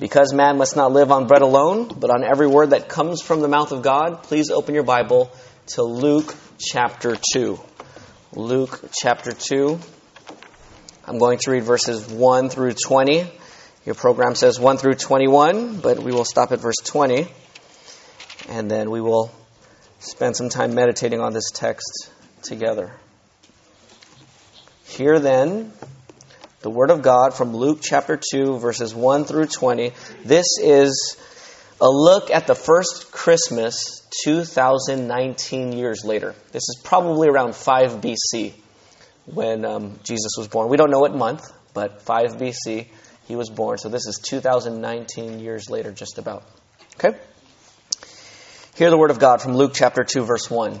Because man must not live on bread alone, but on every word that comes from the mouth of God, please open your Bible to Luke chapter 2. Luke chapter 2. I'm going to read verses 1 through 20. Your program says 1 through 21, but we will stop at verse 20. And then we will spend some time meditating on this text together. Here then, the Word of God from Luke chapter 2, verses 1 through 20. This is a look at the first Christmas 2019 years later. This is probably around 5 BC when um, Jesus was born. We don't know what month, but 5 BC he was born. So this is 2019 years later, just about. Okay? Hear the Word of God from Luke chapter 2, verse 1.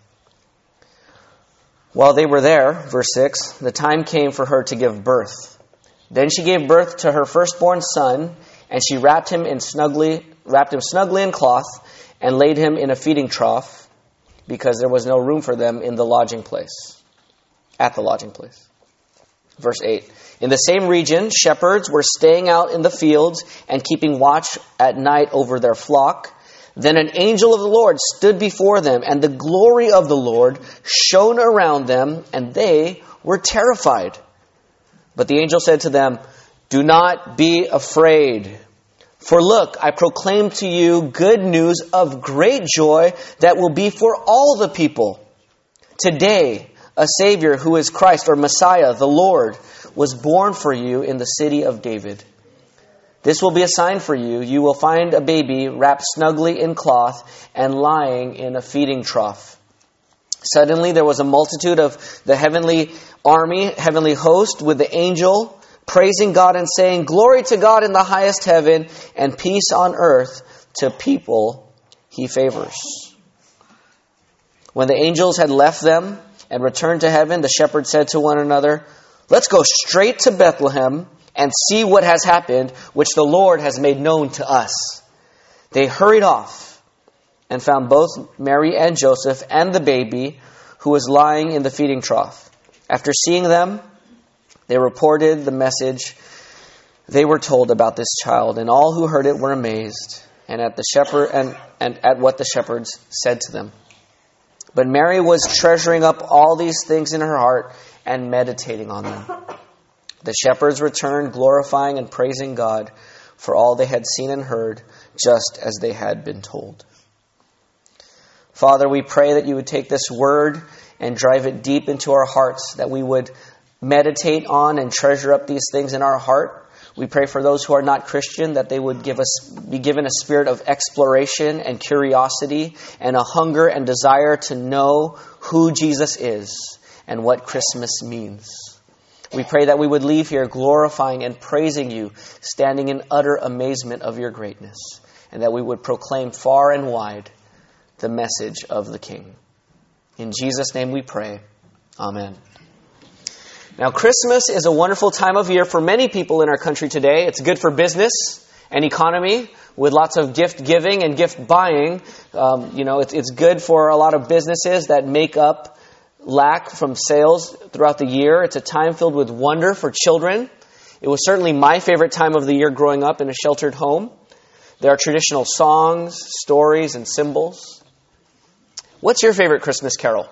While they were there, verse 6, the time came for her to give birth. Then she gave birth to her firstborn son, and she wrapped him in snugly, wrapped him snugly in cloth, and laid him in a feeding trough, because there was no room for them in the lodging place, at the lodging place. Verse 8. In the same region, shepherds were staying out in the fields and keeping watch at night over their flock. Then an angel of the Lord stood before them, and the glory of the Lord shone around them, and they were terrified. But the angel said to them, Do not be afraid. For look, I proclaim to you good news of great joy that will be for all the people. Today, a Savior who is Christ or Messiah, the Lord, was born for you in the city of David. This will be a sign for you. You will find a baby wrapped snugly in cloth and lying in a feeding trough. Suddenly there was a multitude of the heavenly army, heavenly host, with the angel praising God and saying, Glory to God in the highest heaven, and peace on earth to people he favors. When the angels had left them and returned to heaven, the shepherds said to one another, Let's go straight to Bethlehem and see what has happened, which the Lord has made known to us. They hurried off and found both Mary and Joseph and the baby who was lying in the feeding trough. After seeing them, they reported the message they were told about this child, and all who heard it were amazed and at the shepherd and, and at what the shepherds said to them. But Mary was treasuring up all these things in her heart and meditating on them. The shepherds returned, glorifying and praising God for all they had seen and heard, just as they had been told. Father, we pray that you would take this word and drive it deep into our hearts, that we would meditate on and treasure up these things in our heart. We pray for those who are not Christian that they would give us, be given a spirit of exploration and curiosity and a hunger and desire to know who Jesus is and what Christmas means. We pray that we would leave here glorifying and praising you, standing in utter amazement of your greatness, and that we would proclaim far and wide the message of the King. In Jesus' name we pray. Amen. Now, Christmas is a wonderful time of year for many people in our country today. It's good for business and economy with lots of gift giving and gift buying. Um, you know, it's, it's good for a lot of businesses that make up lack from sales throughout the year. It's a time filled with wonder for children. It was certainly my favorite time of the year growing up in a sheltered home. There are traditional songs, stories, and symbols. What's your favorite Christmas carol?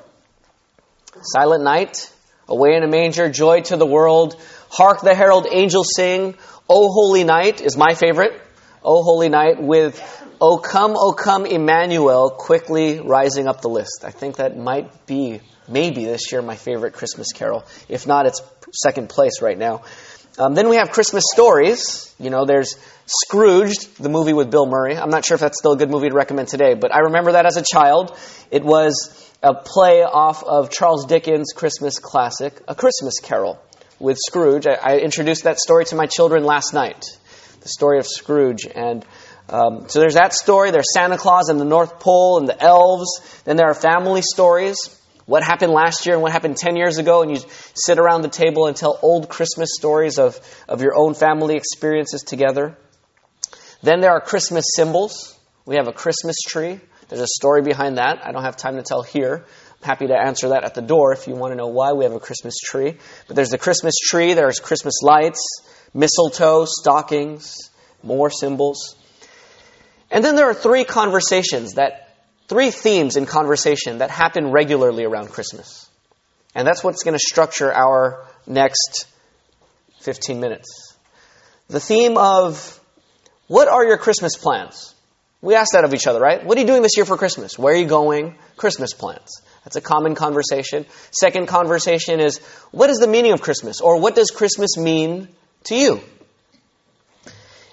Silent Night, Away in a Manger, Joy to the World, Hark the Herald Angels Sing, O Holy Night is my favorite. O Holy Night with O Come, O Come Emmanuel quickly rising up the list. I think that might be maybe this year my favorite Christmas carol. If not, it's second place right now. Um, then we have Christmas stories. You know, there's Scrooged, the movie with Bill Murray. I'm not sure if that's still a good movie to recommend today, but I remember that as a child. It was a play off of Charles Dickens' Christmas classic, A Christmas Carol, with Scrooge. I, I introduced that story to my children last night. The story of Scrooge. And um, so there's that story. There's Santa Claus and the North Pole and the elves. Then there are family stories. What happened last year and what happened 10 years ago. And you sit around the table and tell old Christmas stories of, of your own family experiences together. Then there are Christmas symbols. We have a Christmas tree. There's a story behind that. I don't have time to tell here. I'm happy to answer that at the door if you want to know why we have a Christmas tree. But there's the Christmas tree, there's Christmas lights, mistletoe, stockings, more symbols. And then there are three conversations that, three themes in conversation that happen regularly around Christmas. And that's what's going to structure our next 15 minutes. The theme of what are your Christmas plans? We ask that of each other, right? What are you doing this year for Christmas? Where are you going? Christmas plans. That's a common conversation. Second conversation is what is the meaning of Christmas? Or what does Christmas mean to you?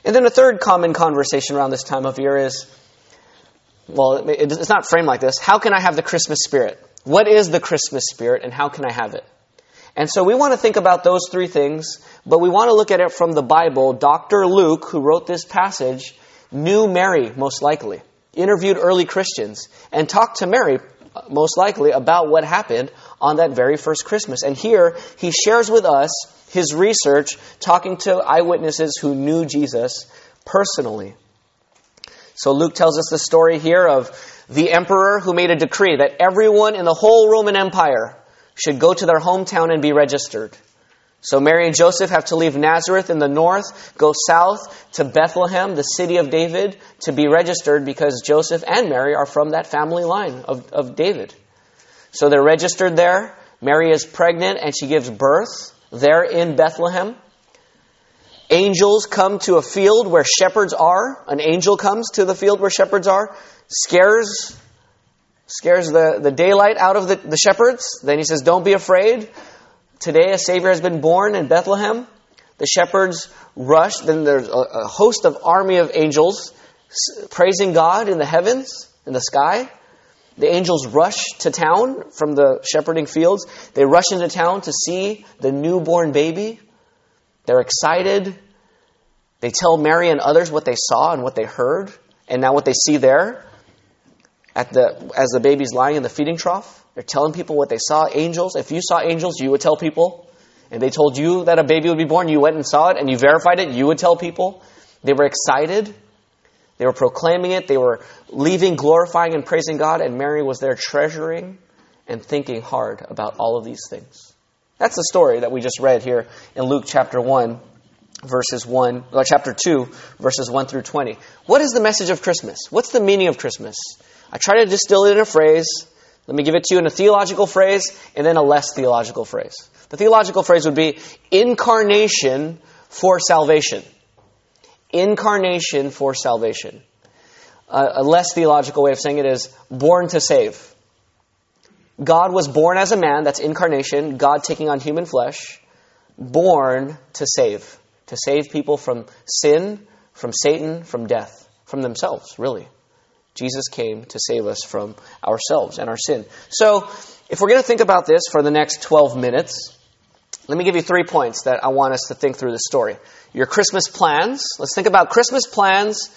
And then a third common conversation around this time of year is well, it's not framed like this. How can I have the Christmas spirit? What is the Christmas spirit and how can I have it? And so we want to think about those three things, but we want to look at it from the Bible. Dr. Luke, who wrote this passage, knew Mary, most likely, interviewed early Christians, and talked to Mary, most likely, about what happened on that very first Christmas. And here he shares with us his research, talking to eyewitnesses who knew Jesus personally. So Luke tells us the story here of the emperor who made a decree that everyone in the whole Roman Empire should go to their hometown and be registered. So Mary and Joseph have to leave Nazareth in the north, go south to Bethlehem, the city of David, to be registered because Joseph and Mary are from that family line of, of David. So they're registered there. Mary is pregnant and she gives birth there in Bethlehem. Angels come to a field where shepherds are. An angel comes to the field where shepherds are, scares scares the, the daylight out of the, the shepherds. Then he says, Don't be afraid. Today a Savior has been born in Bethlehem. The shepherds rush. Then there's a, host of army of angels praising God in the heavens, in the sky. The angels rush to town from the shepherding fields. They rush into town to see the newborn baby. They're excited. They tell Mary and others what they saw and what they heard, and now what they see there at the as the baby's lying in the feeding trough. They're telling people what they saw. Angels. If you saw angels, you would tell people. And they told you that a baby would be born. You went and saw it and you verified it. You would tell people. They were excited. They were proclaiming it. They were leaving, glorifying, and praising God. And Mary was there treasuring and thinking hard about all of these things. That's the story that we just read here in Luke chapter 1, verses 1, or chapter 2, verses 1 through 20. What is the message of Christmas? What's the meaning of Christmas? I try to distill it in a phrase. Let me give it to you in a theological phrase and then a less theological phrase. The theological phrase would be incarnation for salvation. Incarnation for salvation. Uh, a less theological way of saying it is born to save. God was born as a man, that's incarnation, God taking on human flesh, born to save. To save people from sin, from Satan, from death, from themselves, really. Jesus came to save us from ourselves and our sin. So, if we're going to think about this for the next 12 minutes, let me give you three points that I want us to think through the story. Your Christmas plans. Let's think about Christmas plans,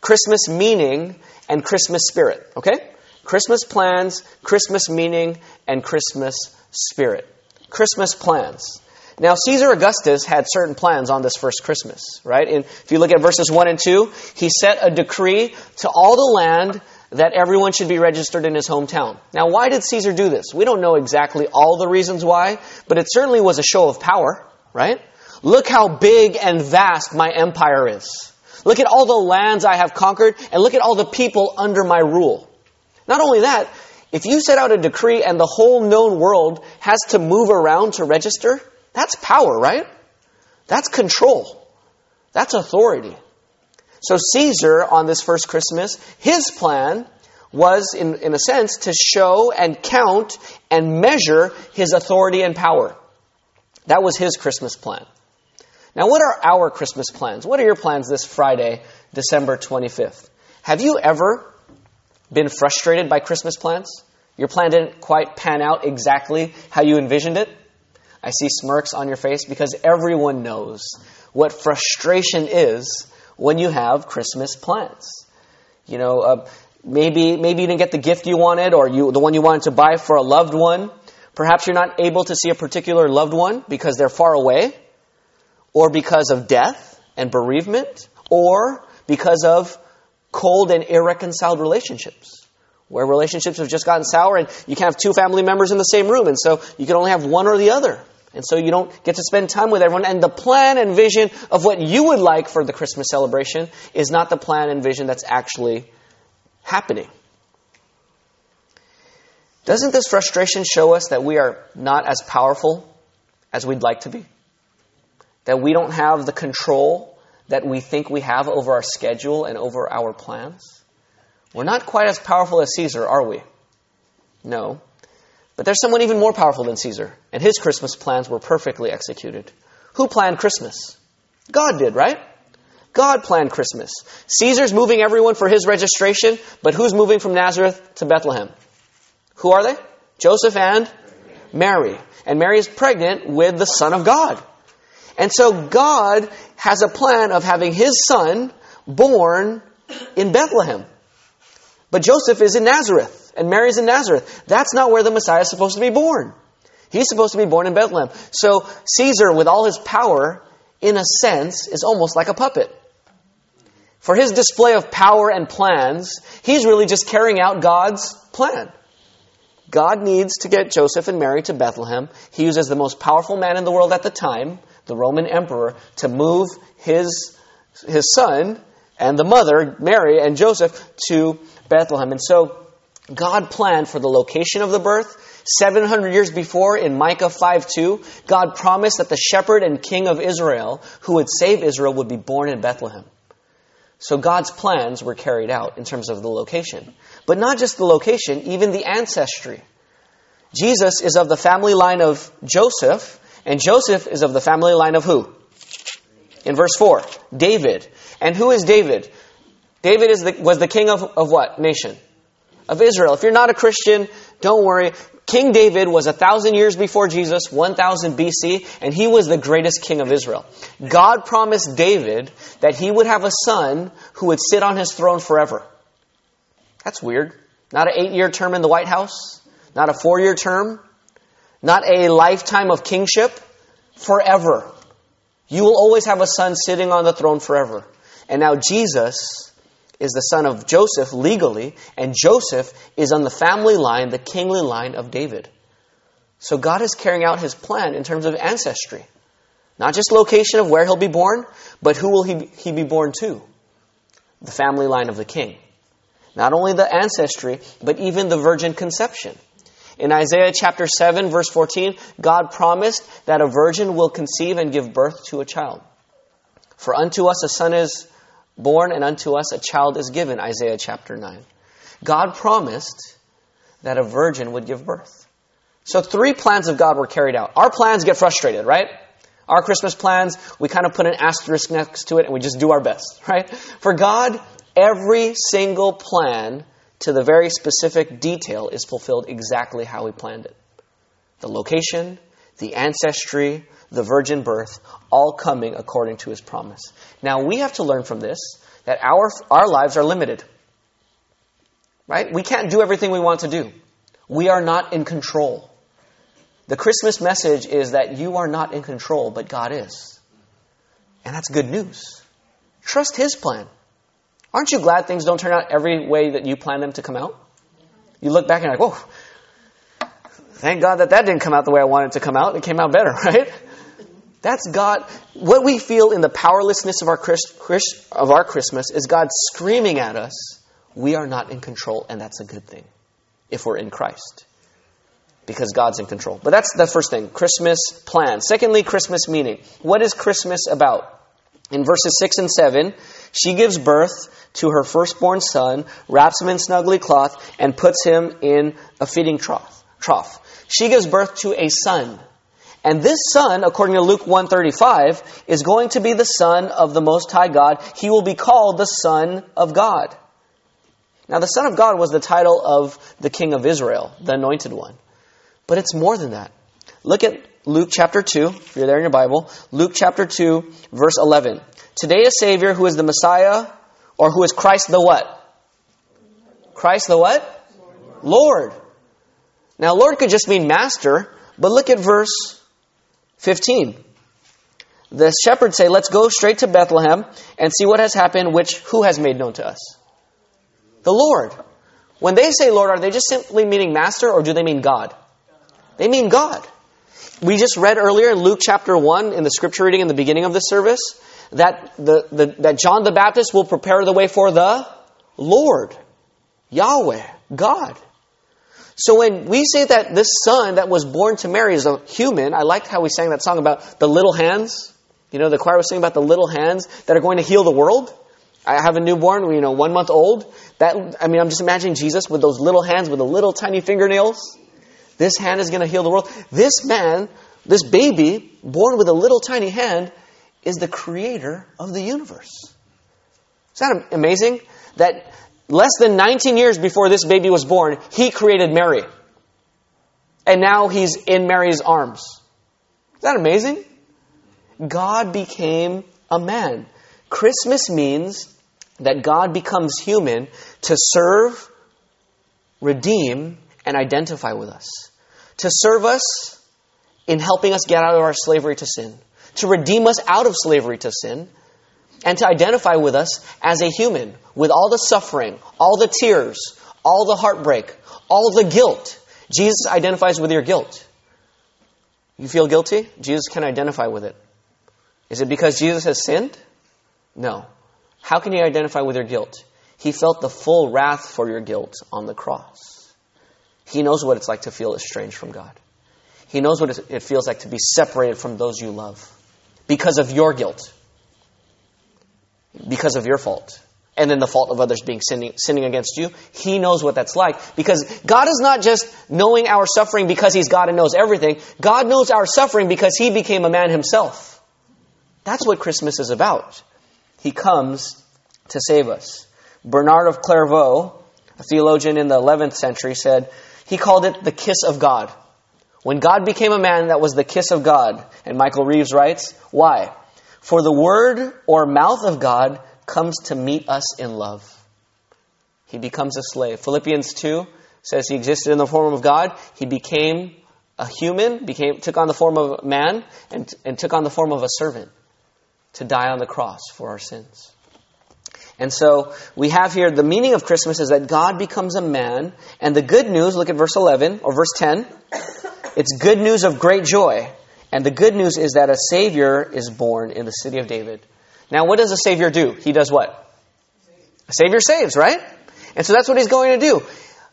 Christmas meaning, and Christmas spirit. Okay? Christmas plans, Christmas meaning, and Christmas spirit. Christmas plans. Now, Caesar Augustus had certain plans on this first Christmas, right? And if you look at verses 1 and 2, he set a decree to all the land that everyone should be registered in his hometown. Now, why did Caesar do this? We don't know exactly all the reasons why, but it certainly was a show of power, right? Look how big and vast my empire is. Look at all the lands I have conquered, and look at all the people under my rule. Not only that, if you set out a decree and the whole known world has to move around to register, that's power, right? That's control. That's authority. So Caesar, on this first Christmas, his plan was, in, in a sense, to show and count and measure his authority and power. That was his Christmas plan. Now, what are our Christmas plans? What are your plans this Friday, December 25th? Have you ever been frustrated by Christmas plans? Your plan didn't quite pan out exactly how you envisioned it? I see smirks on your face because everyone knows what frustration is when you have Christmas plans. You know, uh, maybe maybe you didn't get the gift you wanted, or you the one you wanted to buy for a loved one. Perhaps you're not able to see a particular loved one because they're far away, or because of death and bereavement, or because of cold and irreconciled relationships, where relationships have just gotten sour and you can't have two family members in the same room, and so you can only have one or the other. And so you don't get to spend time with everyone. And the plan and vision of what you would like for the Christmas celebration is not the plan and vision that's actually happening. Doesn't this frustration show us that we are not as powerful as we'd like to be? That we don't have the control that we think we have over our schedule and over our plans? We're not quite as powerful as Caesar, are we? No. But there's someone even more powerful than Caesar, and his Christmas plans were perfectly executed. Who planned Christmas? God did, right? God planned Christmas. Caesar's moving everyone for his registration, but who's moving from Nazareth to Bethlehem? Who are they? Joseph and Mary. And Mary is pregnant with the Son of God. And so God has a plan of having his son born in Bethlehem. But Joseph is in Nazareth and Mary's in Nazareth. That's not where the Messiah is supposed to be born. He's supposed to be born in Bethlehem. So Caesar, with all his power, in a sense, is almost like a puppet. For his display of power and plans, he's really just carrying out God's plan. God needs to get Joseph and Mary to Bethlehem. He uses the most powerful man in the world at the time, the Roman emperor, to move his, his son and the mother, Mary and Joseph, to Bethlehem. And so God planned for the location of the birth. 700 years before, in Micah 5 2, God promised that the shepherd and king of Israel, who would save Israel, would be born in Bethlehem. So God's plans were carried out in terms of the location. But not just the location, even the ancestry. Jesus is of the family line of Joseph, and Joseph is of the family line of who? In verse 4, David. And who is David? David is the, was the king of, of what nation? of Israel. If you're not a Christian, don't worry. King David was a thousand years before Jesus, 1000 BC, and he was the greatest king of Israel. God promised David that he would have a son who would sit on his throne forever. That's weird. Not an eight year term in the White House, not a four year term, not a lifetime of kingship, forever. You will always have a son sitting on the throne forever. And now Jesus is the son of Joseph legally, and Joseph is on the family line, the kingly line of David. So God is carrying out his plan in terms of ancestry. Not just location of where he'll be born, but who will he be, born to? The family line of the king. Not only the ancestry, but even the virgin conception. In Isaiah chapter 7, verse 14, God promised that a virgin will conceive and give birth to a child. For unto us a son is born and unto us a child is given, Isaiah chapter 9. God promised that a virgin would give birth. So three plans of God were carried out. Our plans get frustrated, right? Our Christmas plans, we kind of put an asterisk next to it and we just do our best, right? For God, every single plan to the very specific detail is fulfilled exactly how He planned it. The location, the ancestry, the virgin birth, all coming according to his promise. Now we have to learn from this that our, our lives are limited. Right? We can't do everything we want to do. We are not in control. The Christmas message is that you are not in control, but God is. And that's good news. Trust His plan. Aren't you glad things don't turn out every way that you plan them to come out? You look back and you're like, whoa, thank God that that didn't come out the way I wanted it to come out. It came out better, right? That's God. What we feel in the powerlessness of our, Christ, of our Christmas is God screaming at us, we are not in control, and that's a good thing if we're in Christ. Because God's in control. But that's the first thing Christmas plan. Secondly, Christmas meaning. What is Christmas about? In verses 6 and 7, she gives birth to her firstborn son, wraps him in snugly cloth, and puts him in a feeding trough. trough. She gives birth to a son. And this son, according to Luke 135, is going to be the son of the Most High God. He will be called the Son of God. Now, the Son of God was the title of the King of Israel, the Anointed One. But it's more than that. Look at Luke chapter 2, if you're there in your Bible, Luke chapter 2, verse 11. Today a Savior who is the Messiah, or who is Christ the what? Christ the what? Lord. Now, Lord could just mean master, but look at verse 15. The shepherds say, Let's go straight to Bethlehem and see what has happened, which who has made known to us? The Lord. When they say Lord, are they just simply meaning master or do they mean God? They mean God. We just read earlier in Luke chapter 1 in the scripture reading in the beginning of the service that, the, the, that John the Baptist will prepare the way for the Lord, Yahweh, God. So when we say that this son that was born to Mary is a human, I liked how we sang that song about the little hands. You know, the choir was singing about the little hands that are going to heal the world. I have a newborn, you know, one month old. That I mean, I'm just imagining Jesus with those little hands with the little tiny fingernails. This hand is going to heal the world. This man, this baby, born with a little tiny hand, is the creator of the universe. Is that amazing? That less than 19 years before this baby was born, he created Mary. And now he's in Mary's arms. Is that amazing? God became a man. Christmas means that God becomes human to serve, redeem, and identify with us. To serve us in helping us get out of our slavery to sin. To redeem us out of slavery to sin. And to identify with us as a human with all the suffering, all the tears, all the heartbreak, all the guilt. Jesus identifies with your guilt. You feel guilty? Jesus can identify with it. Is it because Jesus has sinned? No. How can he identify with your guilt? He felt the full wrath for your guilt on the cross. He knows what it's like to feel estranged from God. He knows what it feels like to be separated from those you love because of your guilt, because of your fault, and then the fault of others being sinning, sinning against you. He knows what that's like because God is not just knowing our suffering because He's God and knows everything. God knows our suffering because He became a man Himself. That's what Christmas is about. He comes to save us. Bernard of Clairvaux, a theologian in the 11th century, said he called it the kiss of God. When God became a man, that was the kiss of God. And Michael Reeves writes, Why? For the word or mouth of God comes to meet us in love. He becomes a slave. Philippians 2 says he existed in the form of God. He became a human, became, took on the form of a man, and, and took on the form of a servant to die on the cross for our sins. And so we have here the meaning of Christmas is that God becomes a man. And the good news, look at verse 11 or verse 10. It's good news of great joy. And the good news is that a Savior is born in the city of David. Now, what does a Savior do? He does what? A Savior saves, right? And so that's what he's going to do.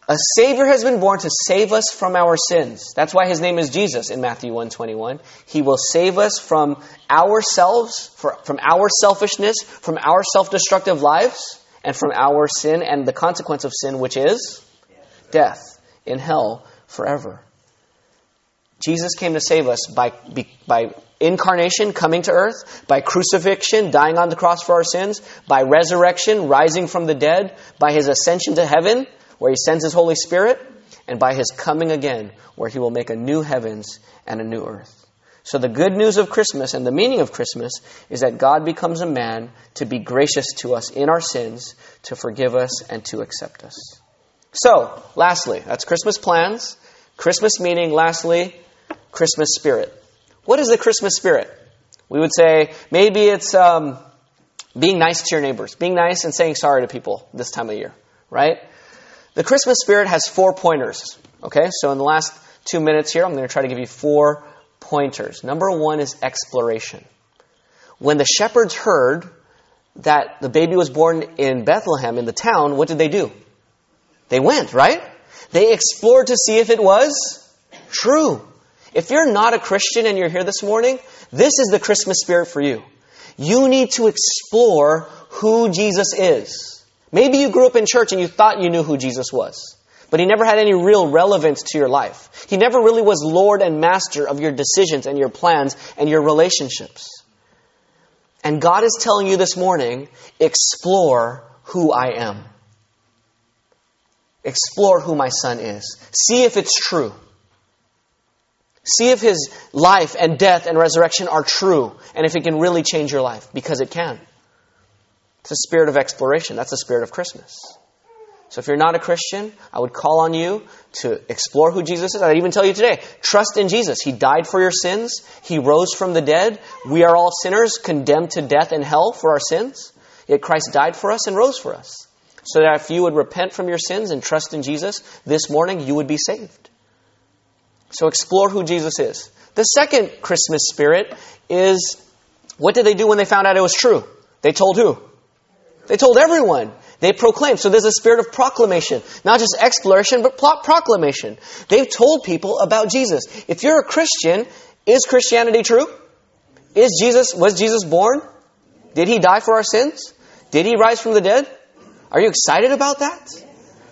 A Savior has been born to save us from our sins. That's why his name is Jesus in Matthew 121. He will save us from ourselves, from our selfishness, from our self-destructive lives, and from our sin and the consequence of sin, which is death in hell forever. Jesus came to save us by, by incarnation, coming to earth, by crucifixion, dying on the cross for our sins, by resurrection, rising from the dead, by his ascension to heaven, where he sends his Holy Spirit, and by his coming again, where he will make a new heavens and a new earth. So, the good news of Christmas and the meaning of Christmas is that God becomes a man to be gracious to us in our sins, to forgive us, and to accept us. So, lastly, that's Christmas plans, Christmas meaning, lastly, Christmas spirit. What is the Christmas spirit? We would say maybe it's um, being nice to your neighbors, being nice and saying sorry to people this time of year, right? The Christmas spirit has four pointers. Okay, so in the last two minutes here, I'm going to try to give you four pointers. Number one is exploration. When the shepherds heard that the baby was born in Bethlehem, in the town, what did they do? They went, right? They explored to see if it was true. If you're not a Christian and you're here this morning, this is the Christmas spirit for you. You need to explore who Jesus is. Maybe you grew up in church and you thought you knew who Jesus was, but he never had any real relevance to your life. He never really was Lord and Master of your decisions and your plans and your relationships. And God is telling you this morning explore who I am. Explore who my son is. See if it's true. See if his life and death and resurrection are true and if it can really change your life, because it can. It's a spirit of exploration. That's the spirit of Christmas. So if you're not a Christian, I would call on you to explore who Jesus is. I'd even tell you today, trust in Jesus. He died for your sins. He rose from the dead. We are all sinners condemned to death and hell for our sins. Yet Christ died for us and rose for us. So that if you would repent from your sins and trust in Jesus this morning, you would be saved. So explore who Jesus is. The second Christmas spirit is what did they do when they found out it was true? They told who? They told everyone. They proclaimed. So there's a spirit of proclamation. Not just exploration, but proclamation. They've told people about Jesus. If you're a Christian, is Christianity true? Is Jesus, was Jesus born? Did he die for our sins? Did he rise from the dead? Are you excited about that?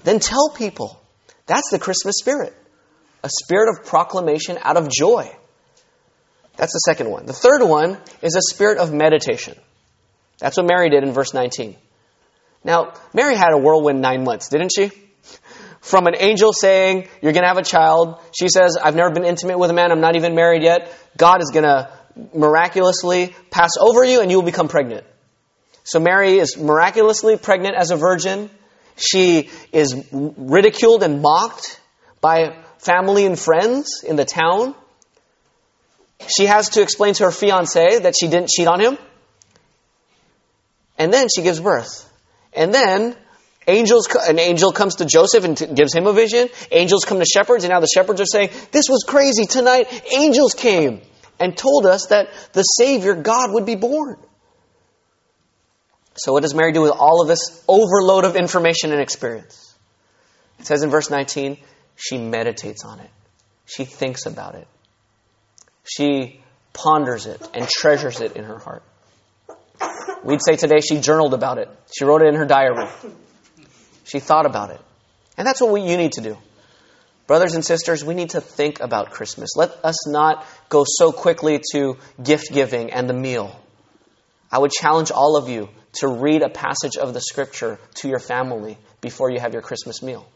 Then tell people. That's the Christmas spirit. A spirit of proclamation out of joy. That's the second one. The third one is a spirit of meditation. That's what Mary did in verse 19. Now, Mary had a whirlwind nine months, didn't she? From an angel saying, You're going to have a child. She says, I've never been intimate with a man. I'm not even married yet. God is going to miraculously pass over you and you will become pregnant. So Mary is miraculously pregnant as a virgin. She is ridiculed and mocked by family and friends in the town. She has to explain to her fiance that she didn't cheat on him. And then she gives birth. And then angels, an angel comes to Joseph and t- gives him a vision. Angels come to shepherds, and now the shepherds are saying, This was crazy. Tonight, angels came and told us that the Savior, God, would be born. So, what does Mary do with all of this overload of information and experience? It says in verse 19, she meditates on it, she thinks about it, she ponders it and treasures it in her heart. We'd say today she journaled about it. She wrote it in her diary. She thought about it. And that's what we, you need to do. Brothers and sisters, we need to think about Christmas. Let us not go so quickly to gift giving and the meal. I would challenge all of you to read a passage of the scripture to your family before you have your Christmas meal.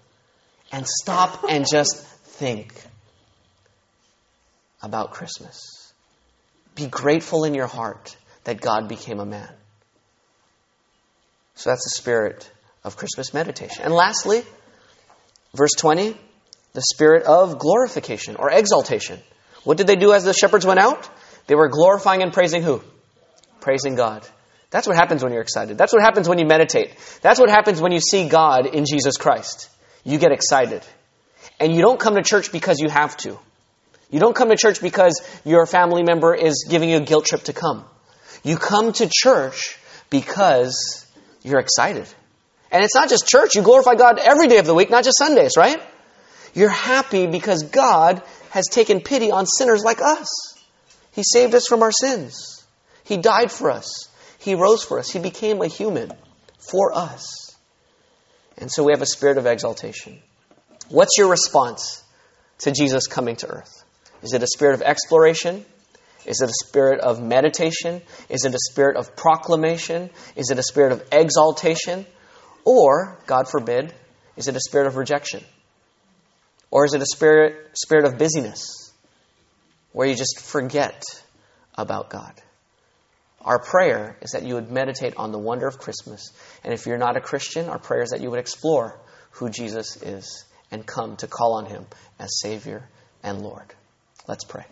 And stop and just think about Christmas. Be grateful in your heart that God became a man. So that's the spirit of Christmas meditation. And lastly, verse 20, the spirit of glorification or exaltation. What did they do as the shepherds went out? They were glorifying and praising who? Praising God. That's what happens when you're excited. That's what happens when you meditate. That's what happens when you see God in Jesus Christ. You get excited. And you don't come to church because you have to. You don't come to church because your family member is giving you a guilt trip to come. You come to church because you're excited. And it's not just church, you glorify God every day of the week, not just Sundays, right? You're happy because God has taken pity on sinners like us. He saved us from our sins. He died for us. He rose for us. He became a human for us. And so we have a spirit of exaltation. What's your response to Jesus coming to earth? Is it a spirit of exploration? Is it a spirit of meditation? Is it a spirit of proclamation? Is it a spirit of exaltation? Or, God forbid, is it a spirit of rejection? Or is it a spirit, spirit of busyness where you just forget about God? Our prayer is that you would meditate on the wonder of Christmas. And if you're not a Christian, our prayer is that you would explore who Jesus is and come to call on him as Savior and Lord. Let's pray.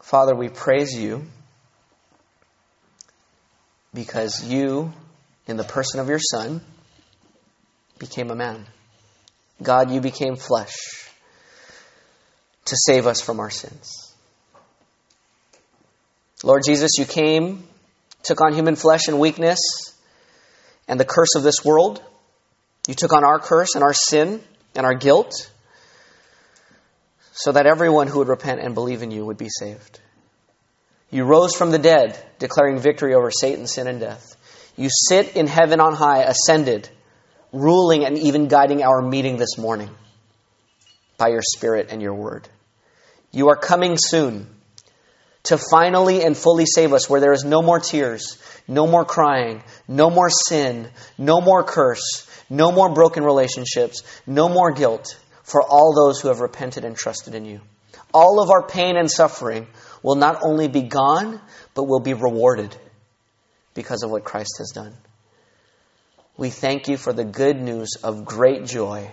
Father, we praise you because you, in the person of your Son, became a man. God, you became flesh to save us from our sins. Lord Jesus, you came, took on human flesh and weakness and the curse of this world. You took on our curse and our sin and our guilt so that everyone who would repent and believe in you would be saved. You rose from the dead, declaring victory over Satan, sin, and death. You sit in heaven on high, ascended, ruling and even guiding our meeting this morning by your Spirit and your word. You are coming soon to finally and fully save us, where there is no more tears, no more crying, no more sin, no more curse, no more broken relationships, no more guilt for all those who have repented and trusted in you. All of our pain and suffering will not only be gone, but will be rewarded because of what Christ has done. We thank you for the good news of great joy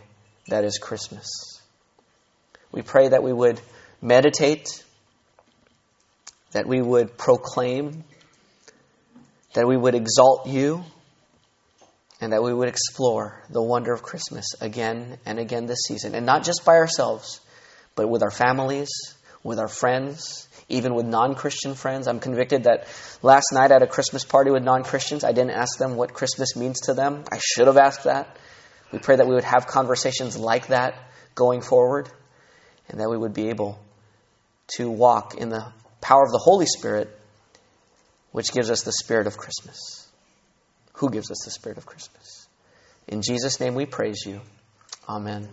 that is Christmas. We pray that we would meditate, that we would proclaim, that we would exalt you, and that we would explore the wonder of Christmas again and again this season. And not just by ourselves, but with our families, with our friends, even with non Christian friends. I'm convicted that last night at a Christmas party with non Christians, I didn't ask them what Christmas means to them. I should have asked that. We pray that we would have conversations like that going forward, and that we would be able to walk in the power of the Holy Spirit, which gives us the spirit of Christmas. Who gives us the spirit of Christmas? In Jesus' name we praise you. Amen.